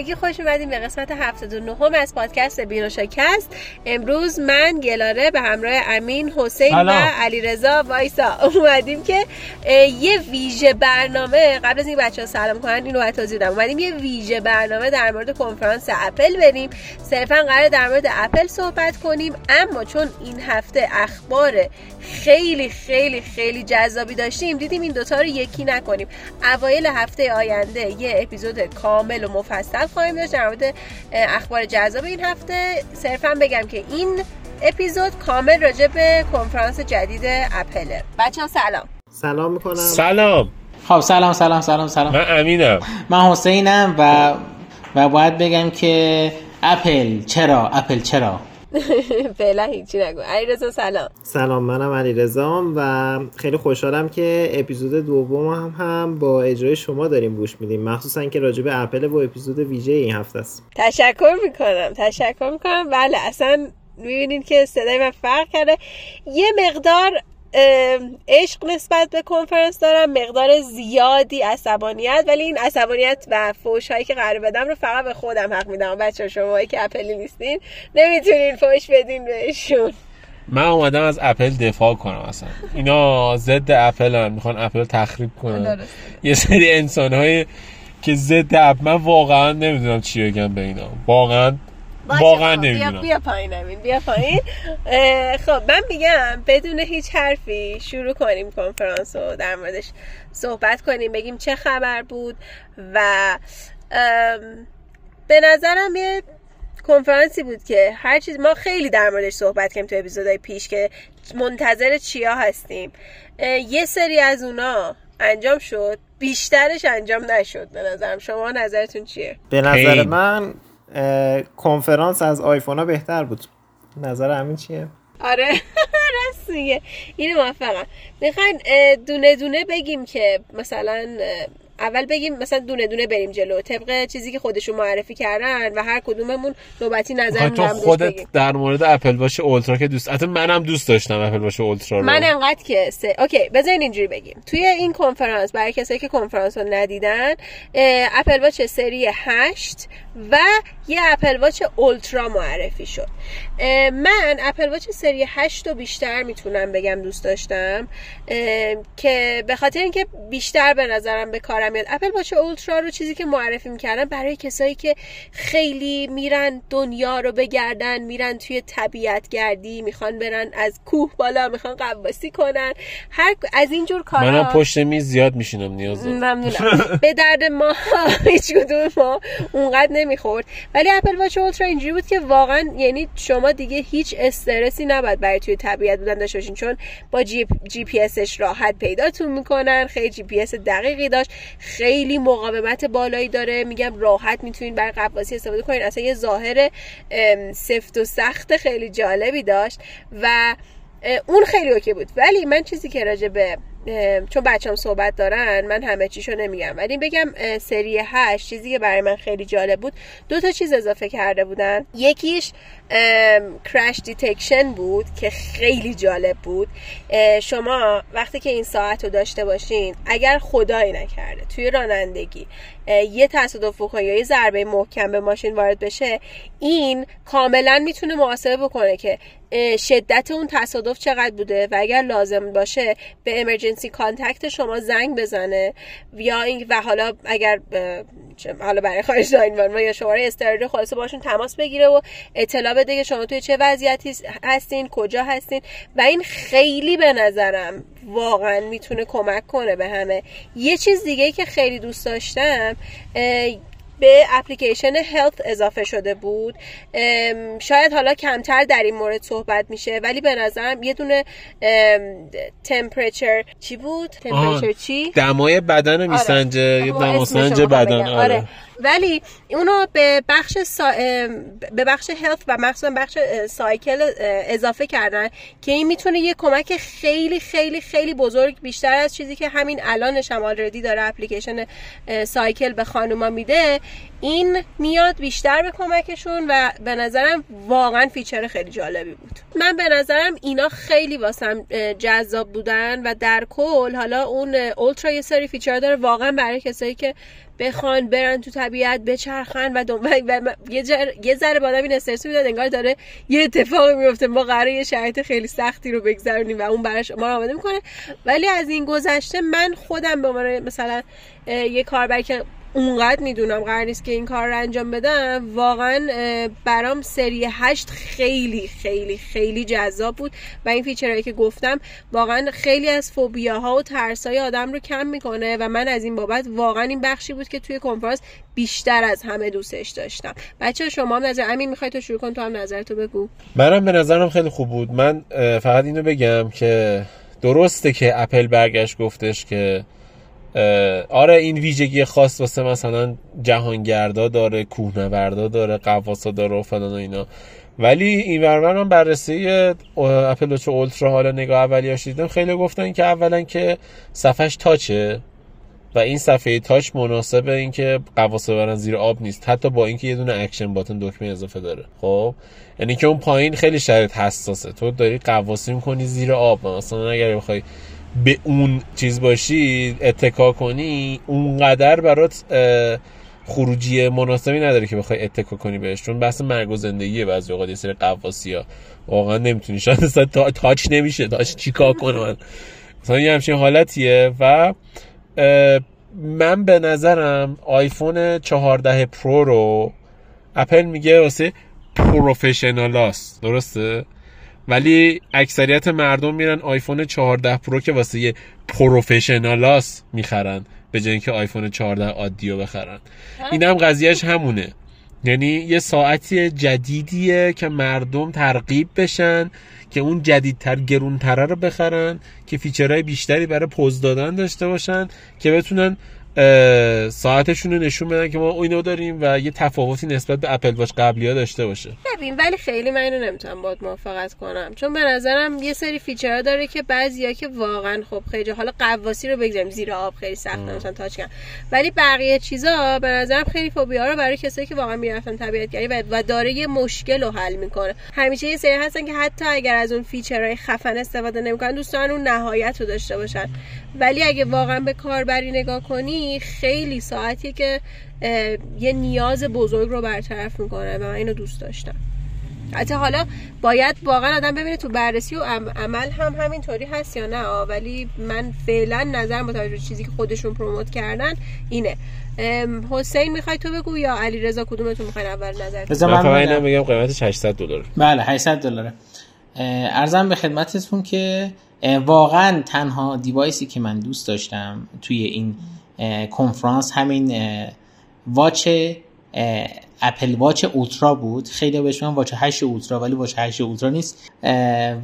همگی خوش اومدیم به قسمت 79 از پادکست بینوشاکست امروز من گلاره به همراه امین حسین و علیرضا وایسا. اومدیم که یه ویژه برنامه قبل از این بچه ها سلام کنن اینو توضیح بدم. اومدیم یه ویژه برنامه در مورد کنفرانس اپل بریم. صرفا قرار در مورد اپل صحبت کنیم اما چون این هفته اخبار خیلی خیلی خیلی جذابی داشتیم. دیدیم این دوتا رو یکی نکنیم. اوایل هفته آینده یه اپیزود کامل و مفصل خواهیم داشت در مورد اخبار جذاب این هفته. صرفا بگم که این اپیزود کامل راجع به کنفرانس جدید اپله. بچه ها سلام. سلام می‌کنم. سلام. خب سلام سلام سلام سلام. من امینم. من حسینم و و باید بگم که اپل چرا؟ اپل چرا؟ فعلا هیچی نگو. علیرضا سلام. سلام منم علیرضام و خیلی خوشحالم که اپیزود دوم هم هم با اجرای شما داریم گوش میدیم. مخصوصا که راجب اپل با اپیزود ویژه این هفته است. تشکر می‌کنم تشکر می‌کنم. بله اصلا می‌بینید که صدای من فرق کرده. یه مقدار عشق نسبت به کنفرانس دارم مقدار زیادی عصبانیت ولی این عصبانیت و فوش هایی که قرار بدم رو فقط به خودم حق میدم. بچه شما که اپلی نیستین نمی‌تونین فوش بدین بهشون. من اومدم از اپل دفاع کنم اصلا. اینا ضد اپل هم می‌خوان اپل تخریب کنن. یه سری انسان های که ضد اپل من واقعا نمی‌دونم چی بگم به اینا. واقعا واقعا نمی‌دونم بیا, بیا پایین امین. بیا پایین. خب من میگم بدون هیچ حرفی شروع کنیم کنفرانس رو در موردش صحبت کنیم بگیم چه خبر بود و به نظرم یه کنفرانسی بود که هر چیز ما خیلی در موردش صحبت کردیم تو اپیزودهای پیش که منتظر چیا هستیم. یه سری از اونا انجام شد بیشترش انجام نشد به نظرم. شما نظرتون چیه؟ به نظر من کنفرانس از آیفون ها بهتر بود. نظر همین چیه؟ آره راست میگه. اینو موافقم. می‌خواین دونه دونه بگیم که مثلا اول بگیم مثلا دونه دونه بریم جلو. طبق چیزی که خودشون معرفی کردن و هر کدوممون نوبتی نظر تو خودت در مورد اپل واچ اولترا که دوست حتی منم دوست داشتم اپل واچ اولترا رو. من انقدر که سه... okay بذارین اینجوری بگیم. توی این کنفرانس برای کسایی که کنفرانس رو ندیدن اپل واچ سری 8 و یه اپل واچ اولترا معرفی شد. من اپل واچ سری 8 رو بیشتر می‌تونم بگم دوست داشتم که به خاطر اینکه بیشتر به نظرم به کارم میاد. اپل واچ اولترا رو چیزی که معرفی می‌کردن برای کسایی که خیلی میرن دنیا رو بگردن میرن توی طبیعت گردی می‌خوان برن از کوه بالا می‌خوان غواصی کنن. هر از اینجور کارا منم پشت میز زیاد میشینم نیاز ممنونم. به درد ما هیچ کدوم ما اونقدر نمی‌خورد ولی اپل واچ اولترا اینجوری بود که واقعا یعنی شما دیگه هیچ استرسی نباید برای توی طبیعت بودن داشته باشین. چون با جی, جی پی اسش راحت پیداتون می‌کنن خیلی جی پی اس دقیقی داشت خیلی مقاومت بالایی داره. میگم راحت می‌تونین برای غواصی استفاده کنین. اصلا یه ظاهر سفت و سخت خیلی جالبی داشت و اون خیلی okay بود. ولی من چیزی که راجع به چون بچه‌ها هم صحبت دارن من همه چیشو نمیگم. ولی بگم سری هشت چیزی که برای من خیلی جالب بود دو تا چیز اضافه کرده بودن. یکیش crash detection بود که خیلی جالب بود. شما وقتی که این ساعت رو داشته باشین اگر خدایی نکرده توی رانندگی یه تصادف بکنه یا یه ضربه محکم به ماشین وارد بشه این کاملا می‌تونه محاسبه بکنه که شدت اون تصادف چقدر بوده و اگر لازم باشه به امرجنسی کانتکت شما زنگ بزنه یا این و حالا اگر حالا برای خارج ما یا شماره استراری خلاصه باشون تماس بگیره و اطلاع بده که شما توی چه وضعیتی هستین کجا هستین و این خیلی به نظرم واقعا می‌تونه کمک کنه به همه. یه چیز دیگه که خیلی دوست داشتم به اپلیکیشن هلت اضافه شده بود شاید حالا کمتر در این مورد صحبت میشه ولی به نظرم یه دونه تمپریچر چی بود تمپریچر چی دمای بدن رو میسنجه آره. یه دماسنج بدن آره. آره. ولی اونو به بخش سا... به بخش health و مخصوصا بخش cycle اضافه کردن که این می‌تونه یه کمک خیلی خیلی خیلی بزرگ بیشتر از چیزی که همین الانش هم already داره اپلیکیشن cycle به خانوما میده این میاد بیشتر به کمکشون و به نظرم واقعا feature خیلی جالبی بود. من به نظرم اینا خیلی واسم جذاب بودن و در کل حالا اون اولترا یه سری feature داره واقعا برای کسایی که بخوان برن تو طبیعت بچرخن و دنبال و یه. یه ذره بادم این استرس می‌داد انگار داره یه اتفاقی میفته ما قراره یه شرایط خیلی سختی رو بگذرونیم و اون براش ما آماده می‌کنه ولی از این گذشته من خودم به عنوان مثلا یه کاربر که اونقدر می‌دونم قرار نیست که این کار رو انجام بدم. واقعا برام سری هشت خیلی خیلی خیلی جذاب بود و این فیچرهایی که گفتم واقعا خیلی از فوبیاها و ترسای آدم رو کم می‌کنه و من از این بابت واقعا این بخشی بود که توی کنفرانس بیشتر از همه دوستش داشتم. بچه شما هم نظر امین می‌خوای تو شروع کن؟ تو هم نظرتو بگو. منم به نظرم خیلی خوب بود. من فقط اینو بگم که درسته که اپل برگشت گفتش که آره این ویژگی خاص واسه مثلا جهانگردا داره کوهنوردا داره قواسا داره و فلان و اینا. ولی این هم بررسی اپل واچ اولترا حالا نگاه اولیاش دیدم خیلی گفتن که اولا که صفحش touch ه و این صفحه touch مناسب اینکه غواصا برن زیر آب نیست حتی با اینکه یه دونه action button دکمه اضافه داره. خب یعنی که اون پایین خیلی شرط حساسه. تو داری غواصی می‌کنی زیر آب مثلا اگر بخوای به اون چیز باشی اتکا کنی اونقدر برات خروجی مناسبی نداره که بخوای اتکا کنی بهش چون بحث مرگ و زندگیه بعضی اوقات یه سری غواصی ها واقعا نمی‌تونی. شاید اصلا touch نمیشه. touch چیکار کنه مثلا یه همچین حالتیه و من به نظرم آیفون 14 پرو رو اپل میگه واسه professional است. درسته؟ ولی اکثریت مردم میرن آیفون 14 پرو که واسه یه professional اس می‌خرن به جای اینکه آیفون 14 عادی رو بخرن اینم قضیهش همونه. یعنی یه ساعتی جدیدیه که مردم ترغیب بشن که اون جدیدتر گرونتره رو بخرن که feature های بیشتری برای پوز دادن داشته باشن که بتونن ساعتشون رو نشون بدن که ما اینو داریم و یه تفاوتی نسبت به اپل واچ قبلی ها داشته باشه. ببین ولی خیلی من اینو نمی‌تونم باهات موافقت کنم. چون به نظرم یه سری feature ها داره که بعضیا که واقعا خب خیلی حالا غواصی رو بگذاریم. زیر آب خیلی سخت مثلا touch کردن. ولی بقیه چیزا به نظرم خیلی فوبیا رو برای کسایی که واقعا می‌رفتن طبیعتگردی و, و داره یه مشکل رو حل می‌کنه. همیشه یه سری هستن که حتی اگر از اون feature های خفن استفاده نمی‌کنن دوست دارن اون نهایت رو داشته باشن. ولی اگه واقعا به کاربری نگاه کنی خیلی ساعتی که یه نیاز بزرگ رو برطرف می‌کنه و من اینو دوست داشتم. حتی حالا باید واقعا آدم ببینه تو بررسی و عمل هم همینطوری هست یا نه ولی من فعلا نظر متوجه چیزی که خودشون پروموت کردن اینه. حسین می‌خوای تو بگو یا علی رضا کدومتون می‌خواین اول نظر من فقط بگم قیمتش 800 دلار. بله 800 دلاره. ارزم به خدمتتون که واقعا تنها دیوایسی که من دوست داشتم توی این کنفرانس همین واچ اپل واچ اوترا بود. خیلی بهش میگن واچ 8 اوترا ولی واچ 8 اوترا نیست.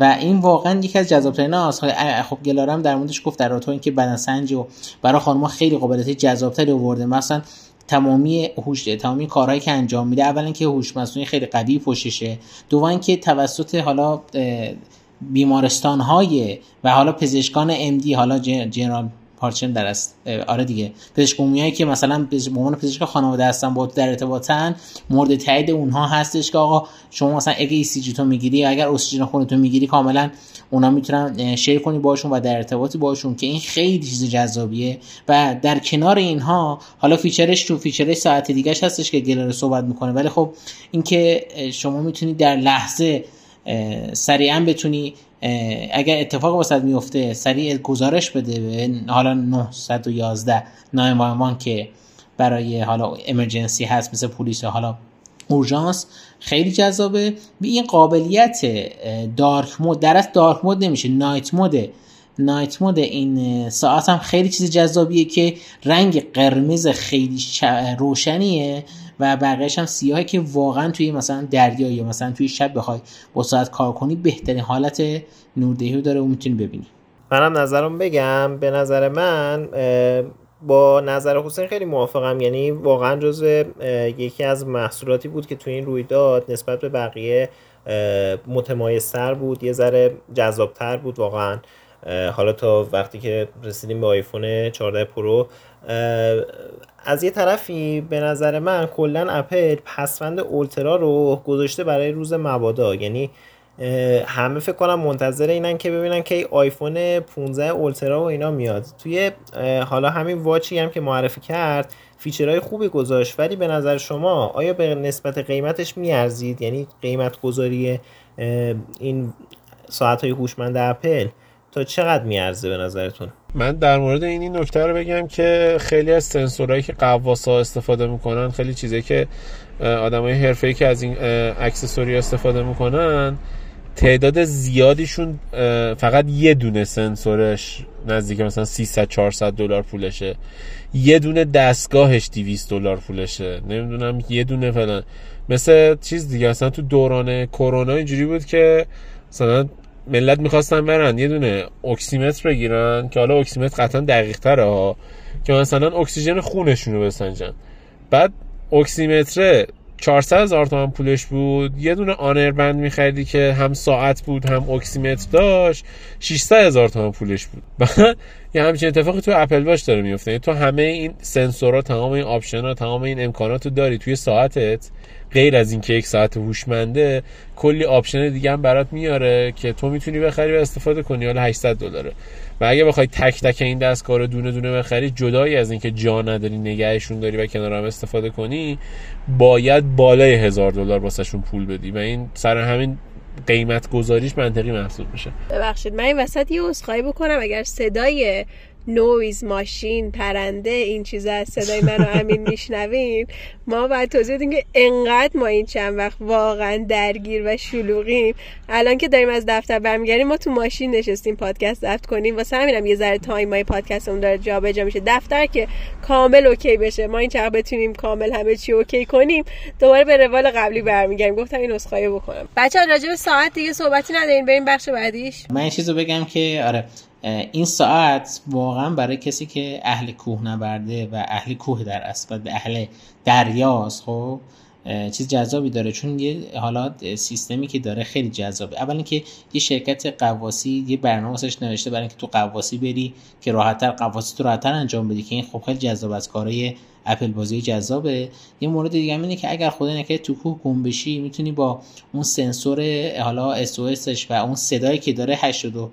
و این واقعا یکی از جذاب‌ترین هاست خب گلارم در موردش گفت در رابطه اینکه بدنسنج و برای خانم‌ها خیلی قابلیت جذاب‌تری آورده. مثلا تمامی هوش تمامی کارهایی که انجام میده اولا که هوش مصنوعی خیلی قوی پشتشه. دوم که توسط حالا بیمارستان های و حالا پزشکان دی حالا general practitioner است آره دیگه پزشک عمومی که مثلا به عنوان پزشک خانواده هستن با در ارتباطن مورد تایید اونها هستش که آقا شما مثلا اگه ECG تو می‌گیری اگر اکسیژن خونتون می‌گیری کاملا اونا می‌تونن share کنی باشون و در ارتباطی باشون که این خیلی چیز جذابیه. و در کنار اینها حالا feature ش تو feature ش ساعت دیگهش هستش که گلاره صحبت می‌کنه. ولی خب اینکه شما می‌تونی در لحظه سریعا بتونی اگر اتفاق واسط میفته سریع گزارش بده به حالا 911 911 که برای حالا امرجنسی هست مثل پلیس حالا اورژانس خیلی جذابه. به این قابلیت دارک مود در از دارک مود نمیشه نایت مود. نایت مود این ساعت هم خیلی چیز جذابیه که رنگ قرمز خیلی روشنیه. و بقیهش هم سیاهی که واقعا توی مثلا دریا یا مثلا توی شب بخوای با ساعت کار کنی بهترین حالت نوردهی رو داره و می‌تونی ببینی. منم نظرم بگم به نظر من با نظر حسین خیلی موافقم. یعنی واقعا جزو یکی از محصولاتی بود که توی این رویداد نسبت به بقیه متمایزتر بود یه ذره جذابتر بود واقعا. حالا تا وقتی که رسیدیم به آیفون 14 پرو از یه طرفی به نظر من کلا اپل پسوند Ultra رو گذاشته برای روز مبادا. یعنی همه فکر کنم منتظر اینن که ببینن که آیفون 15 Ultra و اینا میاد. توی حالا همین watch ی هم که معرفی کرد feature های خوبی گذاشت ولی به نظر شما آیا به نسبت قیمتش میارزید؟ یعنی قیمت گذاری این ساعت های هوشمند اپل تا چقدر میارزه به نظرتون؟ من در مورد این این نکته رو بگم که خیلی از سنسورهایی که قواس استفاده می‌کنن خیلی چیزایی که آدمای حرفه‌ای که از این اکسسوری استفاده می‌کنن تعداد زیادیشون فقط یه دونه سنسورش نزدیک مثلا 300 400 دلار پولشه. یه دونه دستگاهش 200 دلار پولشه. نمی‌دونم یه دونه فلان. مثل چیز دیگه اصلا تو دوران کرونا اینجوری بود که مثلا ملت می‌خواستن برن یه دونه oximeter بگیرن که حالا oximeter قطعا دقیق تره که مثلا اکسیژن خونشون رو بسنجن. بعد oximeter 400 هزار تومن پولش بود. یه دونه Honor Band میخریدی که هم ساعت بود هم oximeter داشت. 600 هزار تومن پولش بود. یه همچین اتفاقی تو Apple Watch داره میفته تو همه این سنسورها تمام این option ها تمام این امکانات رو داری. توی ساعتت غیر از اینکه یک ساعت هوشمنده کلی option دیگه هم برات میاره که تو می‌تونی بخری و استفاده کنی. حالا 800 دلاره. و اگه بخوای تک تک این دستگاه رو دونه دونه بخری جدایی از اینکه جا نداری نگهشون داری و کنار هم استفاده کنی باید بالای هزار دلار واسهشون پول بدی و این سر همین قیمت گذاریش منطقی محسوب میشه. ببخشید من این وسط یه عذرخواهی بکنم. اگر صدای نویز ماشین پرنده این چیزا از صدای من رو امین میشنویم ما باید توضیح بدیم که انقدر ما این چند وقت واقعا درگیر و شلوغیم. الان که داریم از دفتر برمیگردیم ما تو ماشین نشستیم پادکست ضبط کنیم. واسه همینم یه ذره time های پادکستمون داره جابجا میشه. دفتر که کامل OK بشه. ما این چقدر بتونیم کامل همه چی OK کنیم دوباره به روال قبلی برمیگردیم. گفتم این نسخه بکنم بچه راجع به ساعت دیگه صحبتی نداریم. بریم بخش بعدیش. من چیزو بگم که آره این ساعت واقعا برای کسی که اهل کوهنورده و اهل کوه در اصل به اهل دریاست خب چیز جذابی داره. چون یه حالا سیستمی که داره خیلی جذابه. اول اینکه یه شرکت قواسی یه برنامه‌اش نوشته برای اینکه تو قواسی بری که راحتتر قواسی تو راحتتر انجام بدی که این خب خیلی جذاب از کارهای اپل بازی جذابه. یه مورد دیگه هم اینه که اگر خدا نکنه تو کوه گم بشی می‌تونی با اون سنسور حالا اس و اون صدایی که داره 82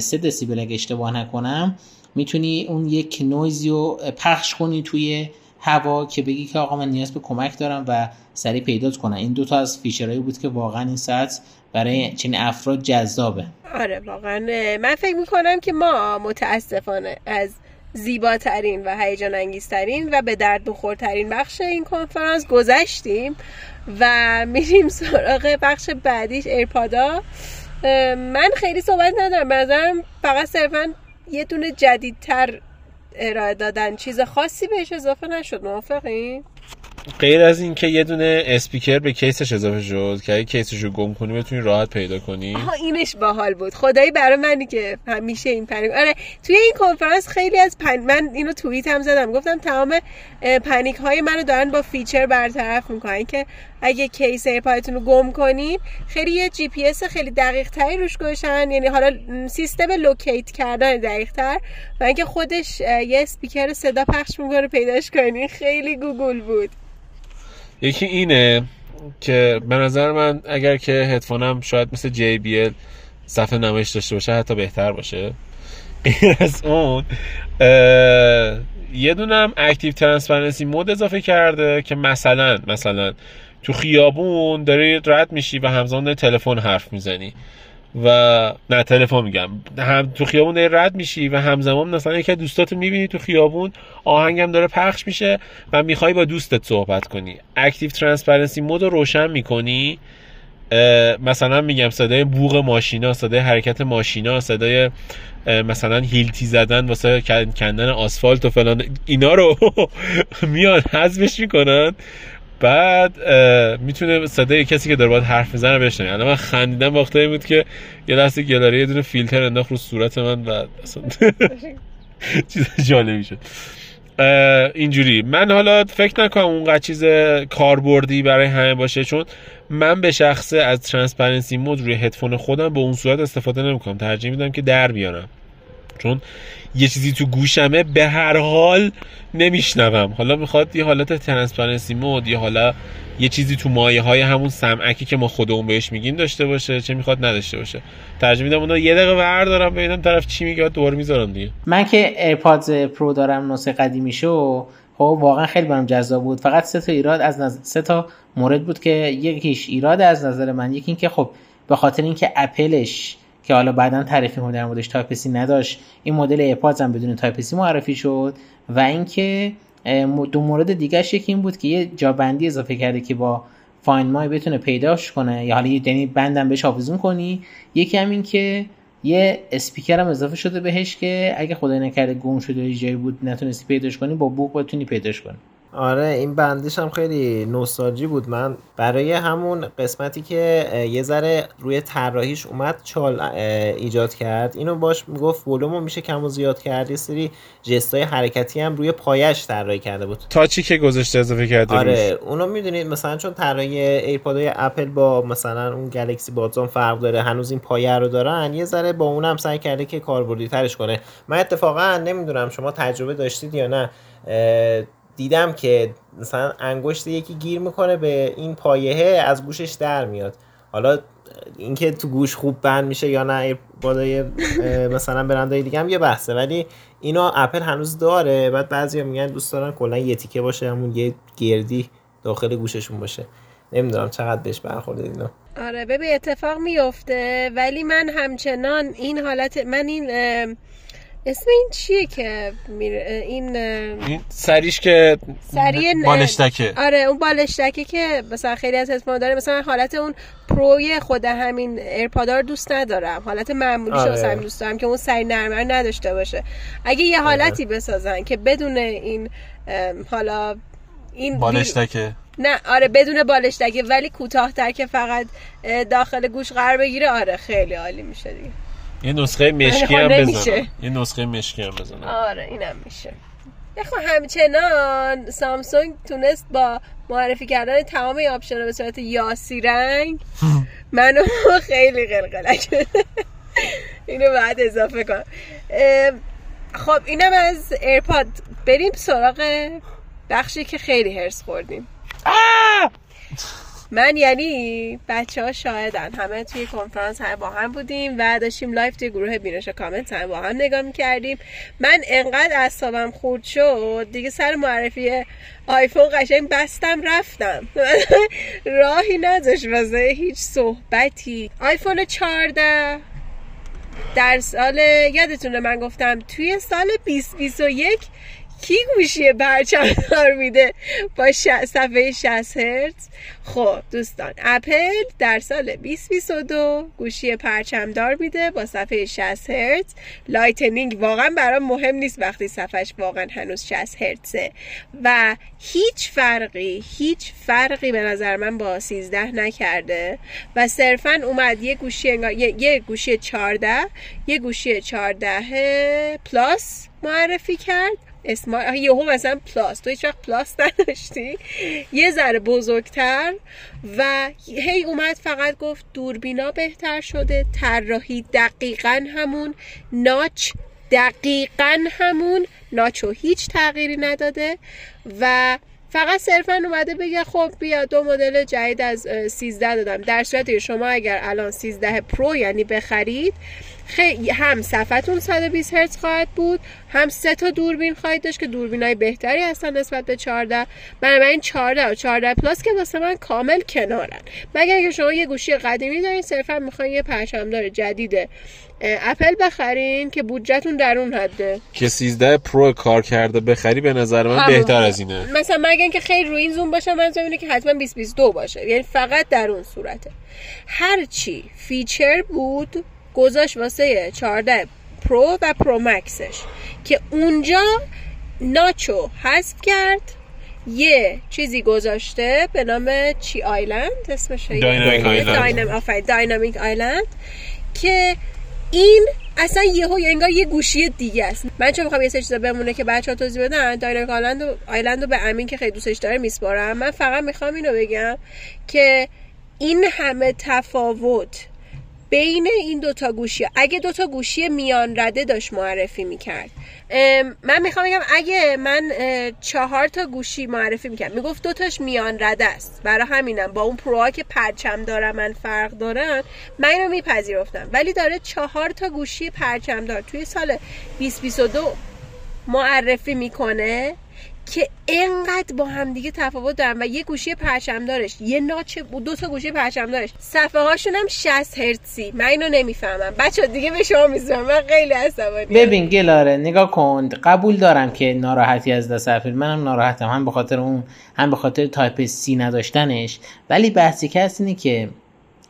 3 دسیبل اگه اشتباه نکنم می‌تونی اون یک نویزی رو پخش کنی توی هوا که بگی که آقا من نیاز به کمک دارم و سریع پیدات کنم. این دوتا از feature هایی بود که واقعا این ساعت برای چنین افراد جذابه. آره واقعا. من فکر می‌کنم که ما متاسفانه از زیباترین و هیجان انگیزترین و به درد بخورترین بخش این کنفرانس گذشتیم و میریم سراغ بخش بعدیش AirPod ا. من خیلی صحبت ندارم. بنظرم فقط صرفا یه دونه جدیدتر ارائه دادن. چیز خاصی بهش اضافه نشد موافقین؟ غیر از اینکه یه دونه اسپیکر به case ش اضافه شد که اگه case ش رو گم کنی بتونی راحت پیدا کنی. آها اینش باحال بود. خدایی برای منی که همیشه این panic آره توی این کنفرانس خیلی از پن... من اینو توییت هم زدم. گفتم تمام panic های منو دارن با feature برطرف می‌کنن. که اگه case AirPod تون رو گم کنین خیلی یه جی پی اس خیلی دقیق تری روش گذاشتن یعنی حالا سیستم locate کردن دقیق تر و اینکه خودش یه اسپیکر صدا پخش می‌کنه پیداش کنین خیلی گوگول بود. یکی اینه که به نظر من اگر که هدفونم شاید مثل ال صفحه نمایش داشته باشه حتی بهتر باشه. غیر از اون یه دونم active transparency mode اضافه کرده که مثلا مثلا تو خیابون داری رد میشی و همزمان تلفن حرف می‌زنی. و نه تلفن میگم. هم تو خیابون داری رد میشی و همزمان مثلا یکی دوستات می‌بینی تو خیابون آهنگم داره پخش میشه و می‌خوای با دوستت صحبت کنی. active transparency mode رو روشن می‌کنی. مثلا میگم صدای بوق ماشینا صدای حرکت ماشینا صدای مثلا هیلتی زدن واسه کندن آسفالت و فلان اینا رو میان حذفش می‌کنن. بعد می‌تونه صدای کسی که داره باید حرف می‌زنه بشنوی الان من خندیدم وقتی بود که یه دفعه گلاره یه دونه فیلتر انداخت رو صورت من و اصلا چیز جالبی شد. اینجوری. من حالا فکر نکنم اونقدر چیز کاربردی برای همه باشه چون من به شخصه از transparency mode روی هدفون خودم به اون صورت استفاده نمی‌کنم. ترجیح میدم که در بیارم. چون یه چیزی تو گوشمه به هر حال نمیشنوم. حالا می‌خواد یه حالت transparency mode یه حالا یه چیزی تو مایه های همون سمعکی که ما خودمون بهش میگیم داشته باشه چه می‌خواد نداشته باشه. ترجیح میدم اونو یه دقیقه بردارم ببینم طرف چی میگه دوباره می‌ذارم دیگه. من که AirPods Pro دارم نسخه قدیمی شو خب واقعا خیلی برام جذاب بود. فقط سه تا ایراد از نظر سه تا مورد بود که یکیش ایراد از نظر من یکی اینکه خب به خاطر اینکه اپلش که حالا بعدا تعریف می‌کنم در موردش Type-C نداشت. این مدل AirPods هم بدون Type-C معرفی شد و اینکه دو مورد دیگهش یکی این بود که یه جابندی اضافه کرده که با Find My بتونه پیداش کنه. یا حالا یعنی بندم بهش آویزون کنی. یکی هم این که یه اسپیکر هم اضافه شده بهش که اگه خدای نکرده گم شده یه جایی بود نتونستی پیداش کنی با بوق بتونی پیداش کنی. آره این بندیش هم خیلی نوستالژی بود. من برای همون قسمتی که یه ذره روی طراحیش اومد چال ایجاد کرد. اینو باش می‌گفت ولومو میشه کم و زیاد کرد. یه سری جستای حرکتی هم روی پایش طراحی کرده بود. تاچی که گذاشته اضافه کرده آره روش. اونو می‌دونید مثلا چون طراحی ایپادای اپل با مثلا اون گلکسی بادزون فرق داره هنوز این پایه رو دارن یه ذره با اونم سعی کرده که کاربردی ترش کنه. من اتفاقا نمی‌دونم شما تجربه داشتید یا نه دیدم که مثلا انگشت یکی گیر می‌کنه به این پایهه از گوشش در میاد. حالا اینکه تو گوش خوب بند میشه یا نه بالای مثلا برندهای دیگه هم یه بحثه. ولی اینا اپل هنوز داره. بعد بعضیا میگن دوست دارن کلا یه تیکه باشه همون یه گردی داخل گوششون باشه. نمی‌دونم چقدر بهش برخورده اینا. آره ببین اتفاق میفته ولی من همچنان این حالت من این اسم این چیه که این این سریش که سری بالشتکه. آره اون بالشتکه که مثلا خیلی از اسم داره. مثلا حالت اون پروی خود همین ایرپادا رو دوست ندارم. حالت معمولی آره. همین دوست دارم که اون سری نرمر نداشته باشه. اگه یه حالتی بسازن که بدون این حالا این بالشتکه. نه آره بدون بالشتکه ولی کوتاهتر که فقط داخل گوش قرار بگیره آره خیلی عالی میشه دیگه. یه نسخه مشکی هم بزنم. یه نسخه مشکی هم بزنم. آره اینم میشه. خب همچنان سامسونگ تونست با معرفی کردن تمام option به صورت یاسی رنگ منو خیلی قلقلک. اینو بعد اضافه کنم. خب اینم از ایرپاد. بریم سراغ بخشی که خیلی حرص خوردیم. من یعنی بچه ها شاهدن. همه توی کنفرانس همه با هم بودیم و داشتیم live توی گروه بینش کامنت هم با هم نگاه می‌کردیم. من انقدر اصابم خورد شد دیگه سر معرفی آیفون قشنگ بستم رفتم. راهی نداشت واسه هیچ صحبتی. آیفون 14 در سال یادتونه من گفتم توی سال 2021 کی گوشی دار میده با صفحه 60 هرتز؟ خب دوستان اپل در سال 2022 گوشی پرچمدار میده با صفحه 60 هرتز. Lightning واقعا برام مهم نیست وقتی صفحش واقعا هنوز 60 هرتزه. و هیچ فرقی هیچ فرقی به نظر من با 13 نکرده و صرفا اومد یه گوشی انگار یه, یه گوشی 14 یه گوشی 14 پلاس معرفی کرد. اسمشو یهو مثلا پلاس. تو هیچ وقت پلاس نداشتی. یه ذره بزرگتر و هی اومد فقط گفت دوربینا بهتر شده طراحی دقیقا همون notch دقیقا همون. notch و هیچ تغییری نداده و فقط صرفا اومده بگه خب بیا دو مدل جدید از 13 دادم. در صورتی شما اگر الان 13 پرو یعنی بخرید خیلی هم صفحتون 120 هرتز خواهد بود هم سه تا دوربین خواهید داشت که دوربین های بهتری هستن نسبت به 14 این 14 و 14 پلاس که واسه من کامل کنارن. مگر که شما یه گوشی قدیمی دارین صرفا می‌خواین یه پرچمدار جدید اپل بخرین که بودجهتون در اون حده که 13 پرو کار کرده بخری به نظر من بهتر از اینه. مثلا مگر که خیلی روی این زوم باشه من اینه که حتما 2022 باشه. یعنی فقط در اون صورته. هر چی feature بود گذاشت واسه 14 پرو و پرو مکسش که اونجا notch و حذف کرد. یه چیزی گذاشته به نام چی Island اسمش داینامیک آیلند که این اصلا یهو انگار یه گوشی دیگه است. من چون می‌خوام یه سری چیزا بمونه که بچه ها توضیح بدن داینامیک آیلند و آیلند رو به امین که خیلی دوستش داره میسپارم. من فقط می‌خوام اینو بگم که این همه تفاوت بین این دوتا گوشی اگه دوتا گوشی میان رده داشت معرفی می‌کرد. من می‌خوام بگم اگه من چهار تا گوشی معرفی می‌کرد می‌گفت دوتاش میان رده است. برای همینم با اون پروها که پرچم دارم من فرق دارن من اینو میپذیرفتم. ولی داره چهار تا گوشی پرچم دار. توی سال 2022 معرفی می‌کنه. که انقدر با هم دیگه تفاوت دارن و یه گوشی پرچم دارش یه notch دو تا گوشی پرچم دارش صفحه هاشون هم 60 هرتزی. من اینو نمی‌فهمم. بچه دیگه به شما می‌ذارم. من خیلی عصبانی ببین گلاره نگاه کن. قبول دارم که ناراحتی از دست اپل منم ناراحتم. هم به خاطر اون هم به خاطر Type-C نداشتنش. ولی بحثی که اینه که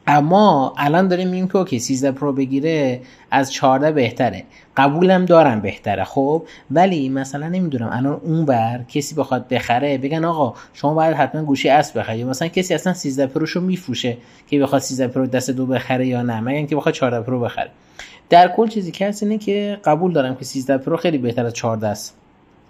اما الان داریم میگیم که okay 13 پرو بگیره از 14 بهتره. قبولم دارم بهتره خب؟ ولی مثلا نمی‌دونم الان اون بر کسی بخواد بخره بگن آقا شما باید حتما گوشی اس بخری. مثلا کسی اصلا 13 پروشو میفروشه که بخواد 13 پرو دست دو بخره یا نه مگر اینکه بخواد 14 پرو بخره. در کل چیزی که هست اینه که قبول دارم که 13 پرو خیلی بهتر از 14 است.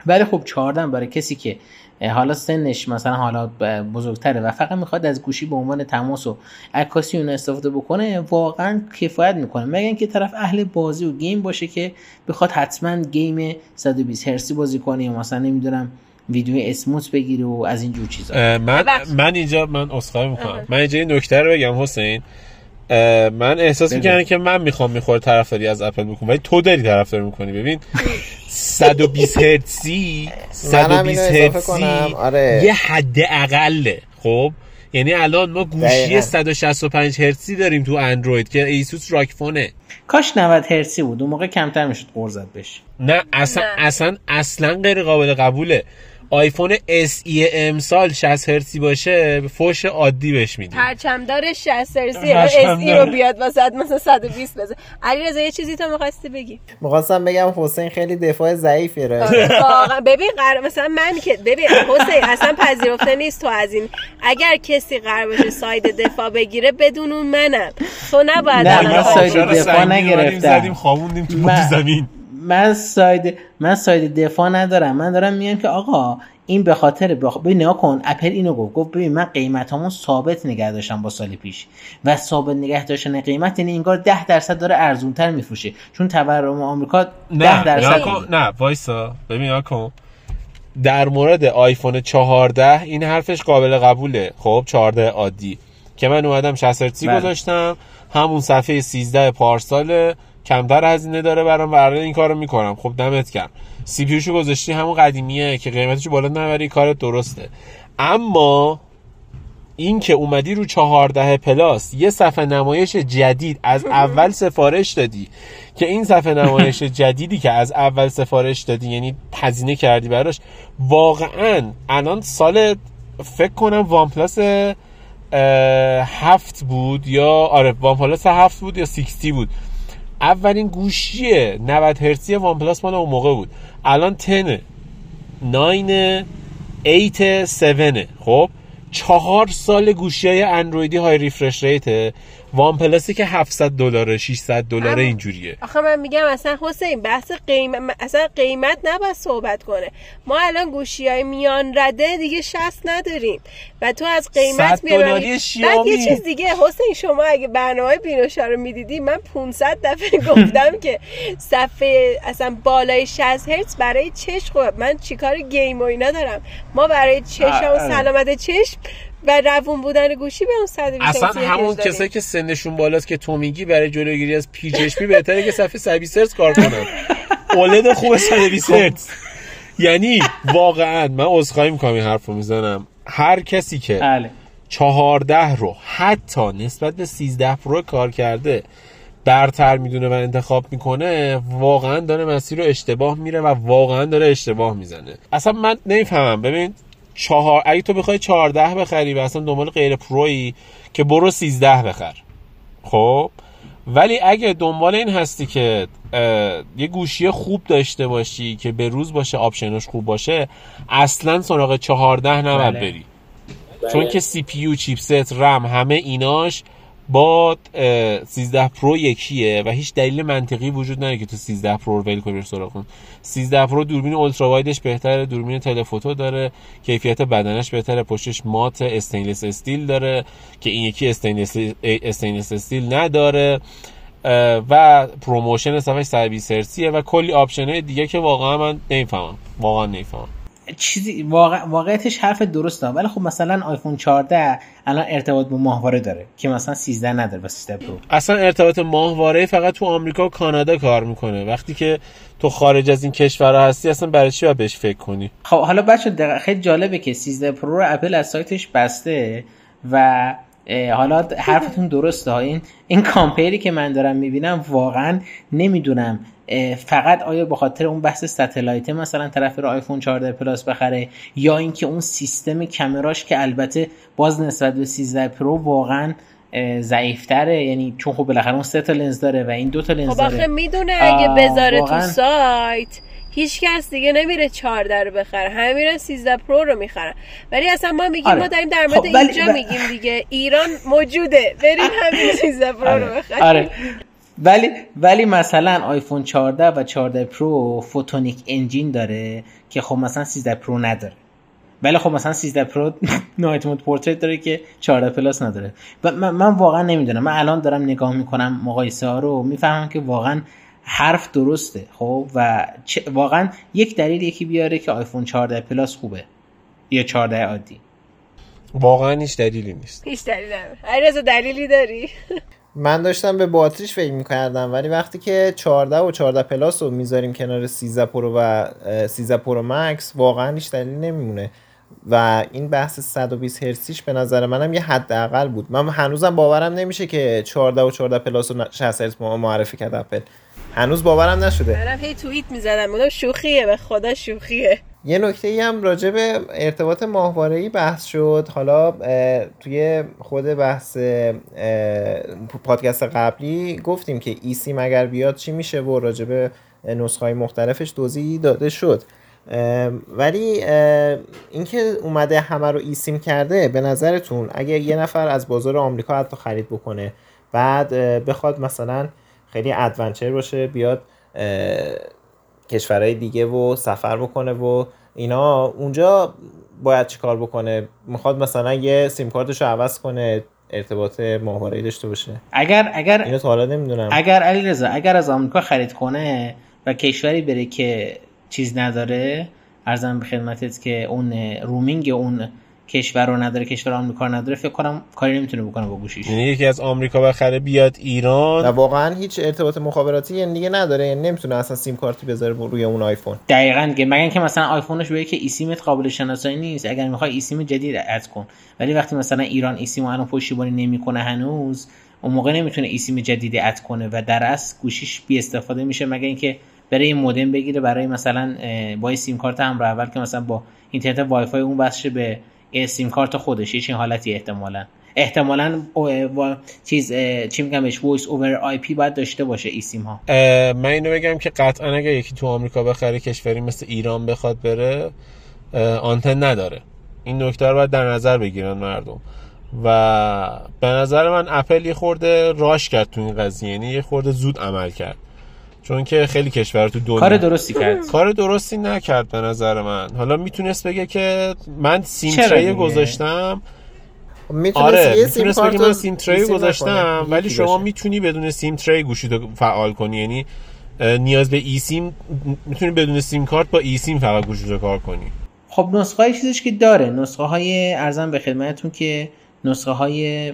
ولی خب 14 برای کسی که حالا سنش مثلا حالا بزرگتره و فقط می‌خواد از گوشی به عنوان تماس و عکاسی اون استفاده بکنه واقعا کفایت می‌کنه. مگر اینکه طرف اهل بازی و گیم باشه که بخواد حتما گیم 120 هرسی بازی کنه یا مثلا نمی‌دونم ویدیو اسموت بگیره و از این جور چیزا من من اینجا من اسخای می‌کنم. من اینجا این نکته رو بگم حسین. من احساس می‌کنم که من می‌خوام می‌خوره طرفداری از اپل بکنم ولی تو داری طرفداری می‌کنی. ببین 120 هرتزی 120 هرتزی آره. یه حد اقله خب؟ یعنی الان ما گوشی 165 هرتزی داریم تو اندروید که ایسوس راکفونه کاش 90 هرتزی بود. اون موقع کمتر می‌شد قرضت بشه. نه اصلا نه. اصلا اصلا غیر قابل قبوله. آیفون اس ای امسال 60 هرتزی باشه فوش عادی بهش میدی پرچمدار 60 هرتزی اس ای رو بیاد واسه مثلا 120 بزن. علیرضا یه چیزی تو می‌خواستی بگی؟ می‌خواستم بگم حسین خیلی دفاع ضعیفی رو واقعا. ببین قرار مثلا من که ببین حسین اصلا پذیرفته نیست تو از این. اگر کسی قرار باشه side دفاع بگیره بدون اون منم. تو نباید نه من side دفاع نگرفتم. زدیم خوابوندیم تو زمین. من side من side دفاع ندارم. من دارم میگم که آقا این به خاطر بخ... ببین نگاه کن اپل اینو گفت. گفت ببین من قیمتامون ثابت نگه داشتم با سال پیش. و ثابت نگه داشتن قیمت یعنی انگار 10 درصد داره ارزونتر میفروشه. چون تورم آمریکا 10 درصد نه وایسا. ببین کن. در مورد آیفون 14 این حرفش قابل قبوله. خب 14 عادی. که من اومدم 60 هرتزی بله. گذاشتم. همون صفحه 13 پارسال کمتر هزینه داره برام و این کارو می‌کنم. خب دمت گرم. سی پی شو گذاشتی همون قدیمیه که قیمتشو بالا نبری کارت درسته. اما این که اومدی رو 14 پلاس یه صفحه نمایش جدید از اول سفارش دادی که این صفحه نمایش جدیدی که از اول سفارش دادی یعنی هزینه کردی براش واقعا الان سال فکر کنم وان پلاس هفت بود یا آره وان پلاس هفت بود یا سیکستی بود. اولین گوشی 90 هرتزی وان پلاس مال اون موقع بود. الان 10 9 8 7 خب چهار سال گوشی های اندرویدی های ریفرش ریته وان پلاسی که 700 دلاره 600 دلاره اینجوریه. آخه من میگم اصلا حسین بحث قیمت اصلا قیمت نباید صحبت کنه. ما الان گوشی های میان رده دیگه 60 نداریم و تو از قیمت میاری بعد یه چیز دیگه حسین شما اگه برنامه بینوشا رو می‌دیدی من 500 دفعه گفتم که صفحه اصلا بالای 60 هرتز برای چشم من چیکار گیم و اینا دارم؟ ما برای چشم و سلامت چشم و روون بودن گوشی به اون 120 اصلا همون کسایی که سنشون بالاست که تو میگی برای جلوگیری از پی اچ پی بهتره که صفحه 120 هرتز کار کنن. اولد خوب 120 هرتز. یعنی واقعا من عذرخواهی می‌کنم این حرف رو می‌زنم. هر کسی که بله. چهارده رو حتی نسبت به 13 پرو کار کرده برتر می‌دونه و انتخاب می‌کنه واقعا داره مسیر رو اشتباه میره و واقعا داره اشتباه می‌زنه. اصلا من نمی‌فهمم. ببین چهار اگه تو بخوای 14 بخری و اصلا دنبال غیر پرویی که برو 13 بخر. خب؟ ولی اگه دنبال این هستی که یه گوشی خوب داشته باشی که به روز باشه option ش خوب باشه اصلا سراغ 14 نباید بله. بری. چون که CPU chipset RAM همه ایناش با 13 پرو یکیه و هیچ دلیل منطقی وجود نداره که تو 13 پرو رو ول کنی سراغ 13 پرو دوربین ultra wide ش بهتره دوربین telephoto داره کیفیت بدنش بهتره پشتش مات stainless steel داره که این یکی stainless stainless steel نداره و ProMotion صفحه 120 هرتزیه و کلی option دیگه که واقعا من نمی‌فهمم. واقعا نمی‌فهمم. چیزی واقع... واقعیتش حرف درسته. ولی خب مثلا آیفون 14 الان ارتباط با ماهواره داره که مثلا 13 نداره و 13 پرو. اصلا ارتباط ماهواره فقط تو آمریکا و کانادا کار می‌کنه. وقتی که تو خارج از این کشورها هستی اصلا برای چی باید بهش فکر کنی؟ خب حالا بچه خیلی جالبه که 13 پرو رو اپل از سایتش بسته و حالا حرفتون درسته. این این compareی که من دارم می‌بینم واقعا نمی‌دونم فقط آیا به خاطر اون بحث satellite مثلا طرف رو آیفون 14 Plus بخره یا اینکه اون سیستم cameraش که البته باز نسبت به 13 پرو واقعا ضعیفتره. یعنی چون خب بالاخره اون سه تا لنز داره و این دو تا لنز خب داره. خب می‌دونه اگه بذاره تو سایت هیچ کس دیگه نمیره 14 رو بخره. همه میرن 13 پرو رو می‌خرن. ولی اصلا ما میگیم آره. ما داریم در مورد خب اینجا میگیم دیگه. ایران موجوده. بریم همین 13 پرو آره. رو بخریم. آره. ولی ولی مثلا آیفون 14 و 14 پرو Photonic Engine داره که خب مثلا 13 پرو نداره. ولی خب مثلا 13 پرو night mode portrait داره که 14 Plus نداره. و من, من واقعا نمی‌دونم. من الان دارم نگاه می‌کنم مقایسه ها رو می‌فهمم که واقعا حرف درسته خب؟ و واقعا یک دلیل یکی بیاره که آیفون 14 Plus خوبه یا 14 عادی. واقعا هیچ دلیلی نیست. هیچ دلیلی نداره. دلیلی داری؟ من داشتم به باتریش فکر می‌کردم ولی وقتی که 14 و 14 Plus رو می‌ذاریم کنار 13 پرو و 13 Pro Max واقعا هیچ دلیل نمیمونه. و این بحث 120 هرتزیش به نظر منم یه حداقل بود. من هنوزم باورم نمیشه که 14 و 14 Plus و 60 هرتز معرفی کرد اپل. هنوز باورم نشده. منم هی توییت می‌زدم. بودم شوخیه به خدا شوخیه. یه نکته ای هم راجع به ارتباط ماهواره ای بحث شد. حالا توی خود بحث پادکست قبلی گفتیم که eSIM اگر بیاد چی میشه و راجع به نسخه مختلفش توضیح داده شد. ولی اینکه اومده همه رو ای سیم کرده به نظرتون اگه یه نفر از بازار آمریکا حتی خرید بکنه بعد بخواد مثلا خیلی ادونچر باشه بیاد کشورهای دیگه و سفر بکنه و اینا. اونجا باید چیکار بکنه؟ می‌خواد مثلا یه سیم کارتش رو عوض کنه ارتباط ماهواره‌ای داشته باشه. اگر اگر اینو تا حالا نمی‌دونم. اگر علیرضا اگر از آمریکا خرید کنه و کشوری بره که چیز نداره عرضم به خدمتت که اون roaming اون کشور رو نداره کشور آمریکا رو نداره فکر کنم کاری نمی‌تونه بکنه با گوشیش. یعنی یکی از آمریکا بخره بیاد ایران. و واقعا هیچ ارتباط مخابراتی یعنی دیگه نداره یعنی نمی‌تونه اصلا سیم کارتی بذاره روی اون آیفون. دقیقاً که مگه اینکه مثلا آیفونش بگه که eSIMت قابل شناسایی نیست. اگر می‌خوای eSIM جدید add کن. ولی وقتی مثلا ایران eSIM الان پشتیبانی نمی‌کنه هنوز اون موقع نمی‌تونه eSIM جدیدی add کنه و در اصل گوشیش بی استفاده میشه مگه اینکه برای مودم بگیره برای مثلا با سیم کارت هم اول که مثلا با اینترنت وای فای اون وصل به سیم کارت خودش یه همچین حالتی احتمالا. احتمالا چیز چی میگم بهش voice over IP باید داشته باشه eSIM ها. من اینو بگم که قطعا اگه یکی تو آمریکا بخره کشوری مثل ایران بخواد بره آنتن نداره. این نکته رو باید در نظر بگیرن مردم. و به نظر من اپل یه خورده راش کرد تو این قضیه یعنی یه خورده زود عمل کرد. چون که خیلی کشور تو دنیا کار درستی کرد. کار درستی نکرد به نظر من. حالا می‌تونست بگه که من سیم تری گذاشتم. آره می‌تونست بگه من سیم تری گذاشتم ولی شما می‌تونی بدون سیم تری گوشی رو فعال کنی. یعنی نیاز به ای سیم می‌تونی بدون سیم کارت با ای سیم فقط گوشی رو کار کنی. خب نسخه های چیزش که داره. نسخه های ارزم به خدمتتون که نسخه های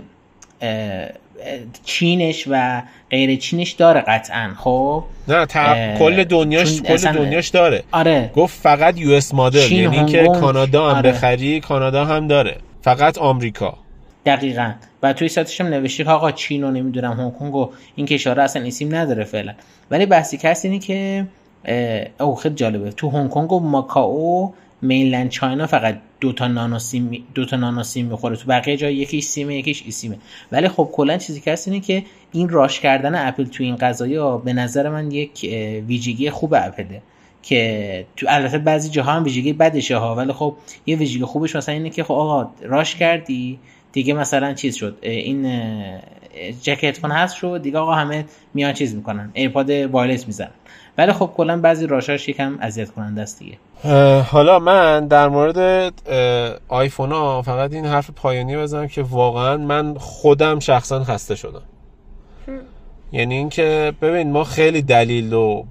چینش و غیر چینش داره قطعا خب؟ نه تا... کل دنیاش کل دنیاش داره. آره. گفت فقط یو اس مدل یعنی که کانادا هم آره. بخری کانادا هم داره. فقط آمریکا. دقیقا. و توی سایتش هم نوشته آقا چین و نمی‌دونم هنگ کنگ و این کشورها اصلا اسیم نداره فعلا. ولی بحثی کسی اینه که او خیلی جالبه. تو هنگ کنگ و ماکائو مینلند چاینا فقط دو تا نانو سیم دو تا نانو سیم می‌خوره تو بقیه جای یکیش سیمه یکیش ای سیمه. ولی خب کلا چیزی که هست اینه که این راش کردن اپل تو این قضايا به نظر من یک ویژگی خوب اپله که تو البته بعضی جاها هم ویژگی بدشه ها ولی خب یه ویژگی خوبش مثلا اینه که خب آقا راش کردی دیگه مثلا چیز شد. این جک فون هست شد دیگه آقا همه میان چیز می‌کنن. ایرپاد وایرلس می‌زنن. ولی خب کلا بعضی راشاش یکم اذیت کننده است دیگه. حالا من در مورد آیفون ها فقط این حرف پایانی بزنم که واقعا من خودم شخصا خسته شدم. یعنی اینکه ببین ما خیلی دلیل و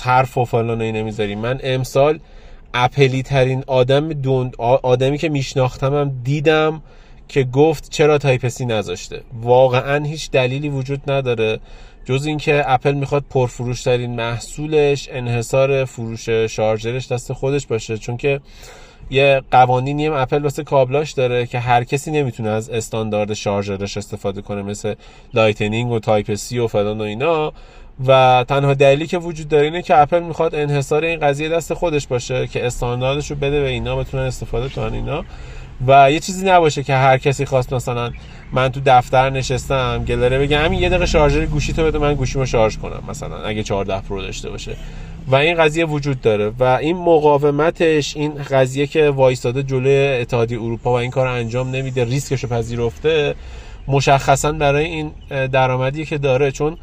حرف و فلان و نمی‌ذاریم من امسال اپلی ترین آدم آدمی که میشناختم هم دیدم که گفت چرا Type-C نذاشته. واقعا هیچ دلیلی وجود نداره. جز اینکه اپل می‌خواد پرفروش ترین محصولش انحصار فروش شارژرش دست خودش باشه. چون که یه قوانینی هم اپل واسه کابلاش داره که هر کسی نمی‌تونه از استاندارد شارژرش استفاده کنه مثل Lightning و Type-C و فلان و اینا. و تنها دلیلی که وجود داره اینه که اپل می‌خواد انحصار این قضیه دست خودش باشه که استانداردش رو بده به اینا بتونن استفاده کنن اینا. و یه چیزی نباشه که هر کسی خواست مثلا من تو دفتر نشستم دو نفره بگم همین یه دقیقه شارژر گوشیتو بده من گوشیمو شارژ کنم مثلا اگه 14 پرو داشته باشه. و این قضیه وجود داره و این مقاومتش این قضیه که وایستاده جلوی اتحادیه اروپا و این کار انجام نمیده ریسکشو پذیرفته مشخصا برای این درآمدی که داره. چون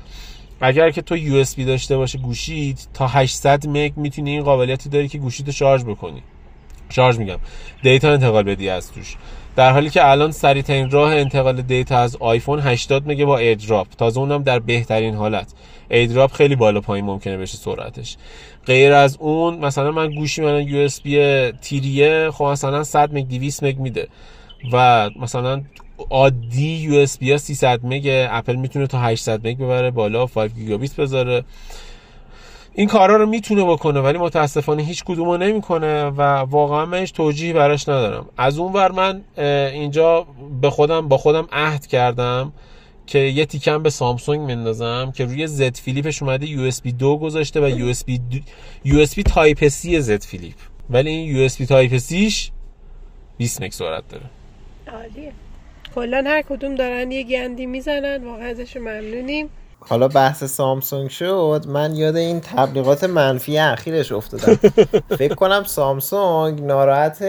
اگر که تو USB داشته باشه گوشی تا 800 مگ می‌تونی این قابلیتی داری که گوشیتو شارژ بکنی. شارژ میگم. data انتقال بدی از توش. در حالی که الان سریع ترین راه انتقال data از آیفون 80 مگه با AirDrop. تازه اونم در بهترین حالت. AirDrop خیلی بالا پایین ممکنه بشه سرعتش. غیر از اون مثلا من گوشی من USB threeیه خب مثلا 100 مگ 200 مگ میده. و مثلا عادی USB 300 مگ اپل می‌تونه تا 800 مگ ببره بالا 5 گیگابیت بذاره. این کارا رو می‌تونه بکنه ولی متاسفانه هیچ کدومو نمی‌کنه و واقعا من هیچ توجیهی براش ندارم. از اون ور من اینجا به خودم با خودم عهد کردم که یه تیکه‌م به سامسونگ می‌ندازم که روی Z Flipش اومده USB دو گذاشته و یو اس بی یو اس بی تایپ سی زد فیلیپ. ولی این USB Type-Cش 20 مگ سرعت داره. عالیه. کلا هر کدوم دارن یه گندی می‌زنن واقعا ازش ممنونیم. حالا بحث سامسونگ شد من یاد این تبلیغات منفی اخیرش افتادم. فکر کنم سامسونگ ناراحت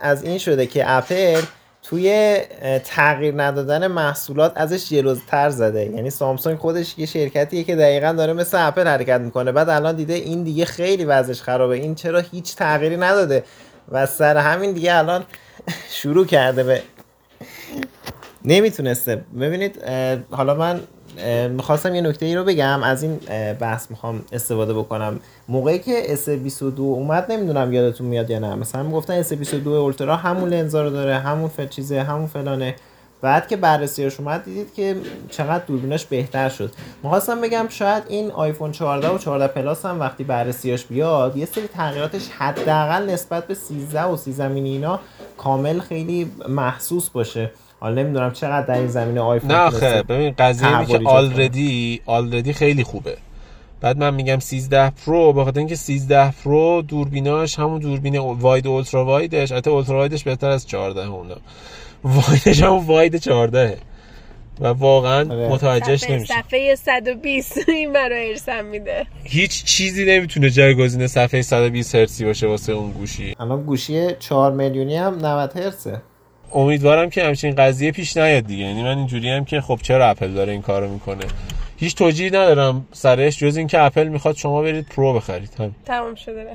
از این شده که اپل توی تغییر ندادن محصولات ازش جلوتر زده. یعنی سامسونگ خودش یه شرکتیه که دقیقا داره مثل اپل حرکت می‌کنه. بعد الان دیده این دیگه خیلی وضعش خرابه. این چرا هیچ تغییری نداده؟ و سر همین دیگه الان شروع کرده به نمی‌تونسته. ببینید حالا من می‌خواستم یه نکته ای رو بگم. از این بحث می‌خوام استفاده بکنم. موقعی که S22 اومد نمی‌دونم یادتون میاد یا نه. مثلا می‌گفتن S22 اولترا همون لنزا رو داره همون فل چیزه همون فلانه. بعد که بررسیش اومد دیدید که چقدر دوربیناش بهتر شد. می‌خواستم بگم شاید این آیفون 14 و 14 پلاس هم وقتی بررسیاش بیاد یه سری تغییراتش حداقل نسبت به 13 و 13 مینی اینا کامل خیلی محسوس باشه. حالا نمی‌دونم چقدر در این زمینه آیفون نه خب ببین قضیه اینه که آلردی آلردی خیلی خوبه. بعد من میگم 13 Pro بخاطر اینکه 13 Pro دوربیناش همون دوربین wide ultra wide ش البته ultra wide ش بهتر از 14 اونا wide ش هم wide 14 و واقعا آره. متوجهش نمیشه صفحه 120 این برای ارسم میده. هیچ چیزی نمی‌تونه جایگزین صفحه 120 هرتزی باشه واسه اون گوشی. الان گوشی 4 میلیونی هم 90 هرتزه. امیدوارم که همچین قضیه پیش نیاد دیگه. یعنی من اینجوری هم که خب چرا اپل داره این کارو می‌کنه؟ هیچ توجیهی ندارم سرش جز اینکه اپل می‌خواد شما برید Pro بخرید. همین. تمام شده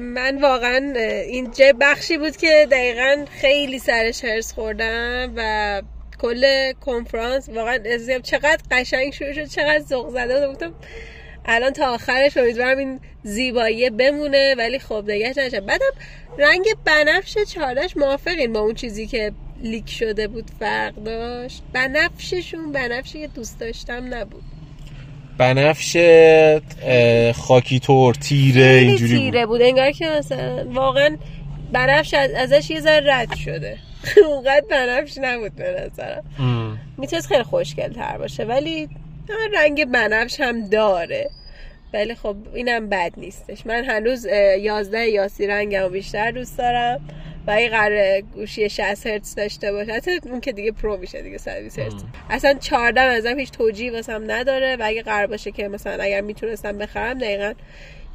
من واقعا این یه بخشی بود که دقیقا خیلی سرش حرص خوردم و کل کنفرانس واقعا چقدر قشنگ شروع شد چقدر ذوق زده بودم الان تا آخرش امیدوارم این زیبایی بمونه ولی خب نگهش نشه بعدم رنگ بنفش چالش موافقین با اون چیزی که لیک شده بود فرق داشت؟ بنفششون بنفشی که دوست داشتم نبود. بنفش خاکی طور تیره اینجوری تیره بود. انگار که مثلا واقعا بنفش ازش یه ذره رد شده. اونقدر بنفش نبود به نظرم. می‌تونست خیلی خوشگل تر باشه ولی رنگ بنفش هم داره. ولی خب اینم بد نیستش. من هنوز یازده یاسی رنگم بیشتر دوست دارم و این قرار گوشی 60 هرتز داشته باشه. حتی اون که دیگه Pro میشه دیگه 120 هرتز. اصلا 14 ازم هیچ توجیه واسم نداره و اگه قرار باشه که مثلا اگر می‌تونستم بخرم دقیقا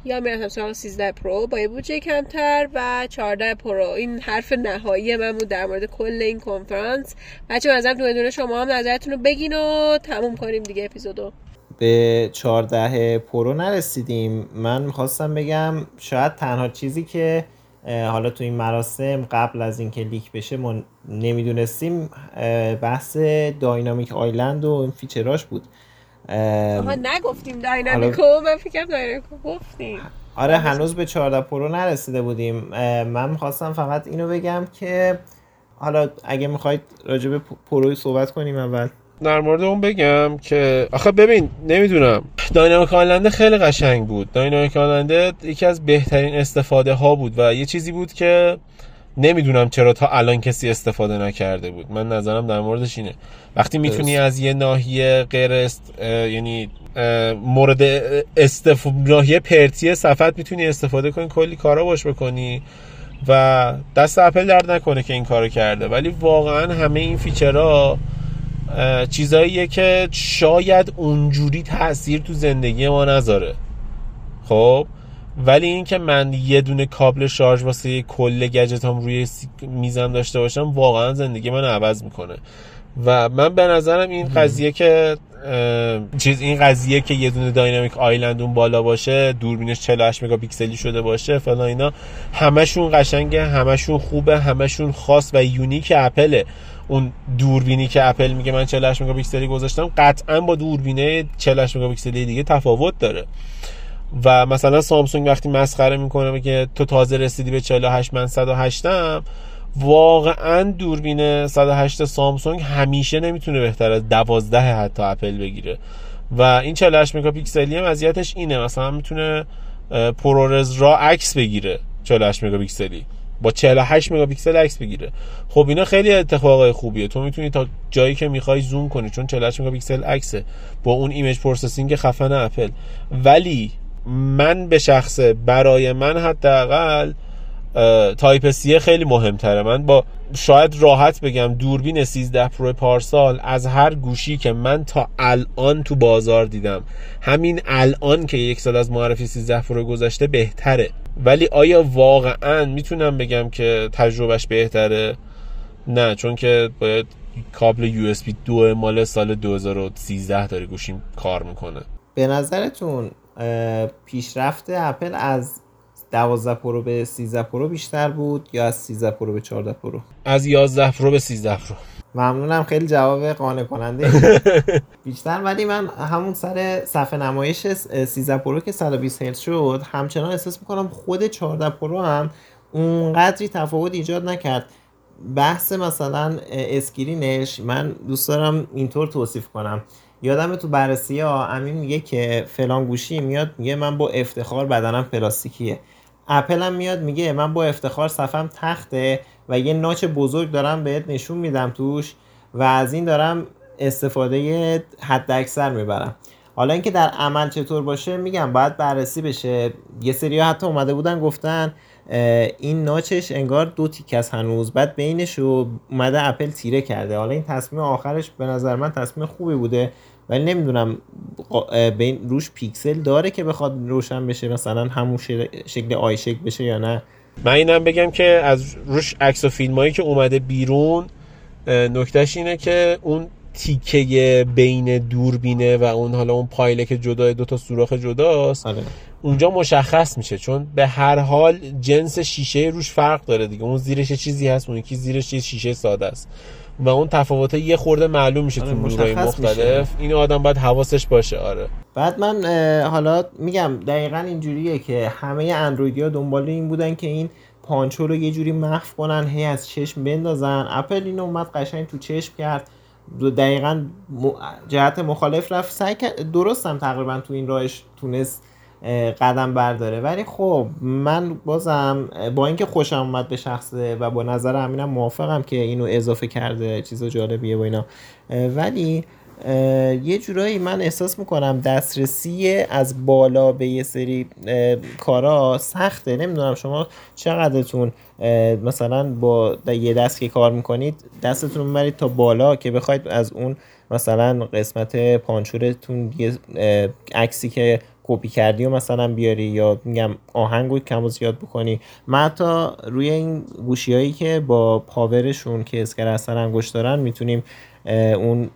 یا می‌رفتم سراغ 13 Pro با یه بودجه کمتر و 14 Pro. این حرف نهایی من بود در مورد کل این کنفرانس. بچه‌ها دونه دونه شما هم نظرتون رو بگین و تموم کنیم دیگه اپیزودو. به 14 Pro نرسیدیم. من می‌خواستم بگم شاید تنها چیزی که حالا تو این مراسم قبل از اینکه leak بشه ما نمی‌دونستیم بحث Dynamic Island و این feature اش بود. آها نگفتیم Dynamic و من فکرم Dynamic و گفتیم. آره هنوز به 14 Pro نرسیده بودیم. من می‌خواستم فقط اینو بگم که حالا اگه می‌خواید راجع به پروی صحبت کنیم اول. در مورد اون بگم که آخه ببین نمی‌دونم. داینامیک آلنده خیلی قشنگ بود. داینامیک آلنده یکی از بهترین استفاده ها بود و یه چیزی بود که نمی‌دونم چرا تا الان کسی استفاده نکرده بود. من نظرم در موردش اینه. وقتی می‌تونی از یه ناحیه غیر است... یعنی مورد استف... ناحیه پرتی صفحت می‌تونی استفاده کنی کلی کارا باش بکنی و دست اپل درد نکنه که این کارو کرده. ولی واقعا همه این feature ها چیزاییه که شاید اونجوری تاثیر تو زندگی ما نذاره. خب؟ ولی اینکه من یه دونه کابل شارژ واسه کل گجتام روی میزم داشته باشم واقعا زندگی من عوض می‌کنه. و من به نظرم این قضیه که چیز این قضیه که یه دونه Dynamic Island اون بالا باشه دوربینش 48 مگاپیکسلی شده باشه فلان اینا همشون قشنگه همشون خوبه همشون خاص و unique اپله. اون دوربینی که اپل میگه من 48 مگاپیکسلی گذاشتم قطعا با دوربینه 48 مگاپیکسلی دیگه تفاوت داره. و مثلا سامسونگ وقتی مسخره می‌کنه که تو تازه رسیدی به 48 من 108 ام واقعا دوربین 108 سامسونگ همیشه نمی‌تونه بهتر از 12 حتی اپل بگیره. و این 48 مگاپیکسلی هم اذیتش اینه مثلا می‌تونه ProRAW عکس بگیره 48 مگاپیکسلی. با 48 مگاپیکسل عکس بگیره. خب اینا خیلی اتفاقای خوبیه. تو می‌تونی تا جایی که می‌خوای زوم کنی چون 48 مگاپیکسل عکسه. با اون image processing خفن اپل. ولی من به شخصه برای من حداقل Type-C خیلی مهمتره. من با شاید راحت بگم دوربین 13 Pro پارسال از هر گوشی که من تا الان تو بازار دیدم همین الان که یک سال از معرفی 13 Pro گذشته بهتره. ولی آیا واقعا می‌تونم بگم که تجربهش بهتره؟ نه چون که باید کابل USB دو مال سال 2013 داره گوشیم کار می‌کنه. به نظرتون پیشرفت اپل از 12 Pro به 13 Pro بیشتر بود یا از 13 Pro به 14 Pro؟ از 11 Pro به 13 Pro. ممنونم خیلی جواب قانع کننده بیشتر ولی من همون سر صفحه نمایش 13 Pro که 120 هرتز شد همچنان احساس می‌کنم خود 14 Pro هم اونقدری تفاوت ایجاد نکرد. بحث مثلا screen ش من دوست دارم اینطور توصیف کنم. یادم تو بررسی ها امین میگه که فلان گوشی میاد میگه من با افتخار بدنم پلاستیکیه. اپل هم میاد میگه من با افتخار صفم تخته و یه notch بزرگ دارم بهت نشون میدم توش و از این دارم استفاده حد اکثر می‌برم. حالا اینکه در عمل چطور باشه میگم باید بررسی بشه. یه سری حتی اومده بودن گفتن این ناچش انگار دو تیک از هنوز. بعد بینش اومده اپل تیره کرده. حالا این تصمیم آخرش به نظر من تصمیم خوبی بوده. ولی نمی‌دونم بین روش پیکسل داره که بخواد روشن بشه مثلا همون شکل آی شکل بشه یا نه؟ من اینم بگم که از روش عکس و فیلم هایی که اومده بیرون نکتهش اینه که اون تیکه بین دوربینه و اون حالا اون پایله که جدا دو تا سوراخ جداست آره. اونجا مشخص میشه چون به هر حال جنس شیشه روش فرق داره دیگه. اون زیرش چیزی هست اون یکی زیرش یه شیشه ساده است. و اون تفاوت یه خورده معلوم میشه آره تو نورهای مختلف. این آدم باید حواسش باشه آره. بعد من حالا میگم دقیقا اینجوریه که همه اندرویدی ها دنبال این بودن که این پانچو رو یه جوری مخف کنن هی از چشم بندازن. اپل اینو اومد قشنگ تو چشم کرد. دقیقا جهت مخالف رفت. سعی درست هم تقریبا تو این راهش تونست قدم برداره. ولی خب من بازم با اینکه خوشم اومد به شخصه و با نظر امینم موافقم که اینو اضافه کرده چیز جالبیه و اینا. ولی یه جورایی من احساس می‌کنم دسترسی از بالا به یه سری کارا سخته. نمی‌دونم شما چقدرتون مثلا با یه دست که کار می‌کنید دستتون می‌برید تا بالا که بخواید از اون مثلا قسمت پانچورتون یه عکسی که کپی کردی و مثلا بیاری یا میگم آهنگو کم و زیاد بکنی. من حتی روی این گوشی هایی که با پاورشون که اسکر اثر انگشت دارن می‌تونیم اون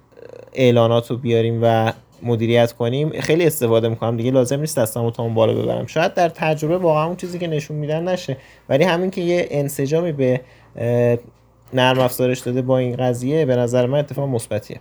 اعلانات رو بیاریم و مدیریت کنیم. خیلی استفاده می‌کنم دیگه لازم نیست دستمو تا اون بالا ببرم. شاید در تجربه واقعا اون چیزی که نشون میدن نشه. ولی همین که یه انسجامی به نرم افزارش داده با این قضیه به نظر من اتفاق مثبتیه.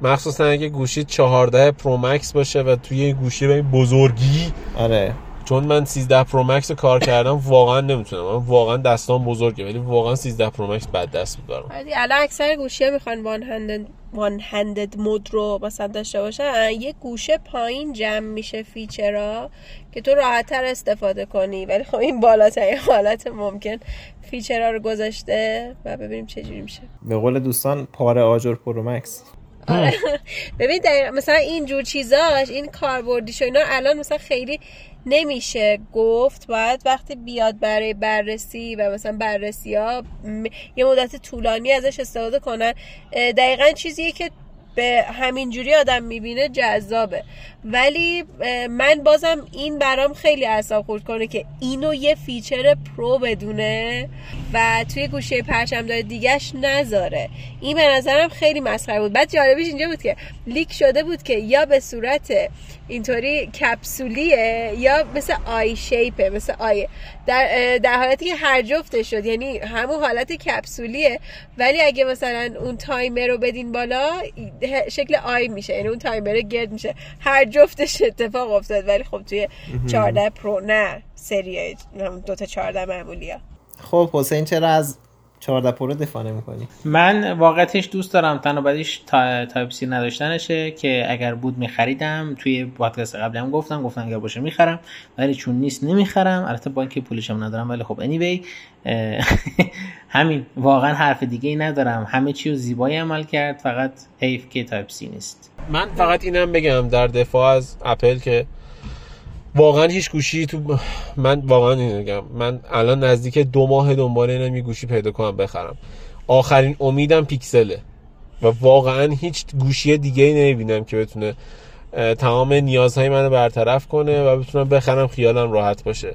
مخصوصا اگه گوشی 14 Pro Max باشه و توی این گوشی به این بزرگی. آره. چون من 13 Pro Max کار کردم واقعا نمی‌تونم. من واقعا دستام بزرگه ولی واقعا 13 Pro Max بد دست برام. الان اکثر گوشی ها می‌خوان one-handed one-handed mode رو مثلا داشته باشن. یه گوشه پایین جمع میشه feature ها که تو راحتتر استفاده کنی. ولی خب این بالاترین حالت ممکن feature ها رو گذاشته و ببینیم چه جوری میشه. به قول دوستان پاره آجر Pro Max. آره. ببین مثلا اینجور چیزاش این کاربردیش و اینا الان مثلا خیلی نمیشه گفت. باید وقتی بیاد برای بررسی و مثلا بررسی ها یه مدت طولانی ازش استفاده کنن دقیقا چیزیه که به همین جوری آدم می‌بینه جذابه. ولی من بازم این برام خیلی اعصاب خورد کنه که اینو یه feature Pro بدونه و توی گوشی پرچم دیگهش نذاره. این به نظرم خیلی مسخره بود. بعد جالبیش اینجا بود که leak شده بود که یا به صورت اینطوری کپسولیه یا مثل i shape ه مثل i در, در حالتی که هر جفتش شد. یعنی همون حالت کپسولیه. ولی اگه مثلا اون تایمر رو بدین بالا شکل i میشه. یعنی اون تایمر گرد میشه. هر جفتش اتفاق افتاد ولی خب توی 14 Pro نه سری دو تا 14 معمولی ها خب حسین چرا از 14 Pro دفاع نمی‌کنی. من واقعیتش دوست دارم تنها بدیش تا... Type-C نداشتنشه که اگر بود میخریدم. توی پادکست قبلی هم گفتم گفتم اگر باشه می‌خرم. ولی چون نیست نمی‌خرم. البته با اینکه پولشم ندارم ولی خب anyway همین. واقعا حرف دیگه ای ندارم. همه چی رو به زیبایی عمل کرد. فقط حیف که Type-C نیست. من فقط اینم بگم در دفاع از اپل که واقعا هیچ گوشی تو من واقعا میگم. من الان نزدیک دو ماه دنبال اینم یه گوشی پیدا کنم بخرم. آخرین امیدم پیکسله. و واقعا هیچ گوشی دیگه ای نمی‌بینم که بتونه تمام نیازهای منو برطرف کنه و بتونم بخرم خیالم راحت باشه.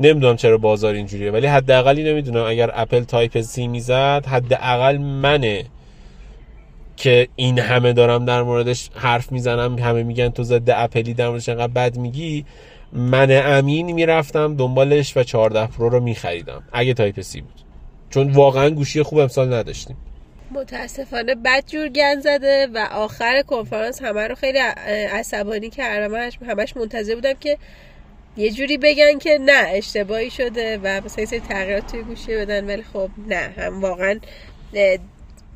نمی‌دونم چرا بازار اینجوریه ولی حداقلی نمی‌دونم. اگر اپل Type-C می‌زد حداقل منه که این همه دارم در موردش حرف می‌زنم همه میگن تو ضد اپلی در موردش انقدر بد میگی. من امین می‌رفتم دنبالش و 14 Pro رو میخریدم اگه Type-C بود. چون واقعا گوشی خوب امسال نداشتیم. متاسفانه بد جور گند زده و آخر کنفرانس همه رو خیلی عصبانی کردم همش, همش منتظر بودم که یه جوری بگن که نه اشتباهی شده و مثلا سری تغییرات توی گوشی بدن ولی خب نه هم واقعا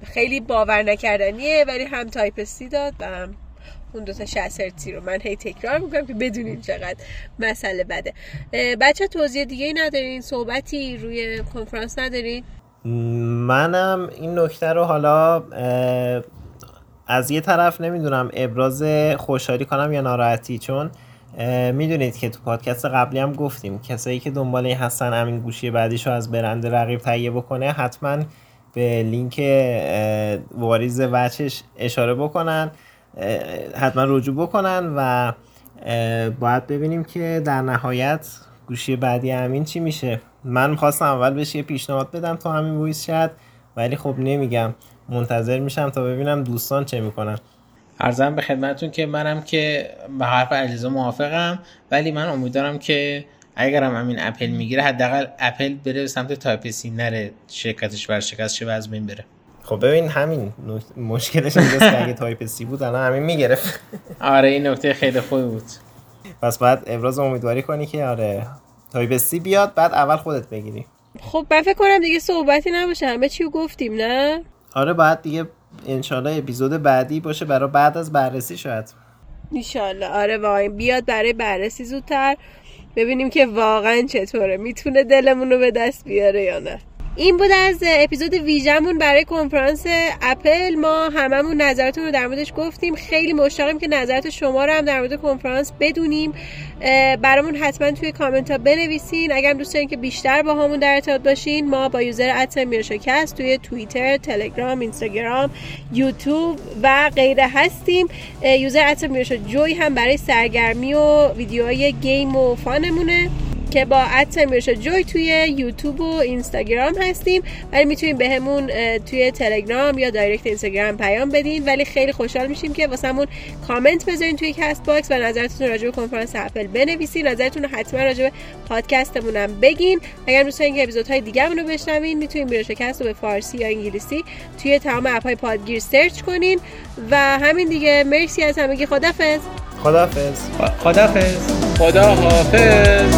خیلی باور نکردنیه ولی هم Type-C داد و هم اون دو تا 60 هرتزی رو. من هی تکرار می‌کنم که بدونین چقدر مسئله بده. بچه توضیح دیگه ندارین؟ صحبتی روی کنفرانس ندارین؟ منم این نکته رو حالا از یه طرف نمی‌دونم ابراز خوشحالی کنم یا ناراحتی؟ چون می‌دونید که تو پادکست قبلی هم گفتیم کسایی که دنبال هستن همین گوشی بعدیشو از برند رقیب تهیه بکنه حتما به لینک واریز وچش اشاره بکنن. حتما رجوع بکنن و باید ببینیم که در نهایت گوشی بعدی امین چی میشه. من می‌خواستم اول بهش یه پیشنهاد بدم تا همین voice شد ولی خب نمیگم. منتظر میشم تا ببینم دوستان چه می‌کنن. عرضم به خدمتون که منم که به حرف علیرضا موافقم ولی من امیدوارم که اگرم امین اپل می‌گیره حداقل اپل بره سمت Type-C نره شرکتش ورشکست شه و از بین بره. خب ببین همین مشکلش اینجاست که اگه Type-C بود الان امین می‌گرفت. آره این نکته خیلی خوبی بود. پس بعد ابراز امیدواری کنی که آره Type-C بیاد بعد اول خودت بگیری. خب من فکر کنم دیگه صحبتی نباشه همه چی گفتیم نه؟ آره بعد دیگه انشالله اپیزود بعدی باشه برای بعد از بررسی شاید. انشالله آره واقعا بیاد برای بررسی زودتر ببینیم که واقعا چطوره. می‌تونه دلمون رو به دست بیاره یا نه. این بود از اپیزود ویژمون برای کنفرانس اپل. ما هممون نظراتون رو در موردش گفتیم. خیلی مشتاقیم که نظرات شما رو هم در مورد کنفرانس بدونیم. برامون حتما توی کامنت ها بنویسین. اگر دوست دارین که بیشتر باهامون در ارتباط باشین ما با user at میرشاکست توی توییتر تلگرام اینستاگرام یوتیوب و غیره هستیم. user at میرشا جوی هم برای سرگرمی و ویدیوهای game و fun مونه. که با آدرس میرشا جوی توی یوتیوب و اینستاگرام هستیم. ولی می‌تونین بهمون توی تلگرام یا direct اینستاگرام پیام بدین. ولی خیلی خوشحال میشیم که واسمون کامنت بذارین توی Castbox و نظرتون راجع به کنفرانس اپل بنویسین. نظرتون حتما راجع به پادکستمون هم بگین. اگر دوست دارین که اپیزودهای دیگه رو بشنوین می‌تونین میرشاکست رو به فارسی یا انگلیسی توی تمام app های پادگیر search کنین. و همین دیگه. مرسی از همگی. خدافظ خدافظ خدافظ خدا حافظ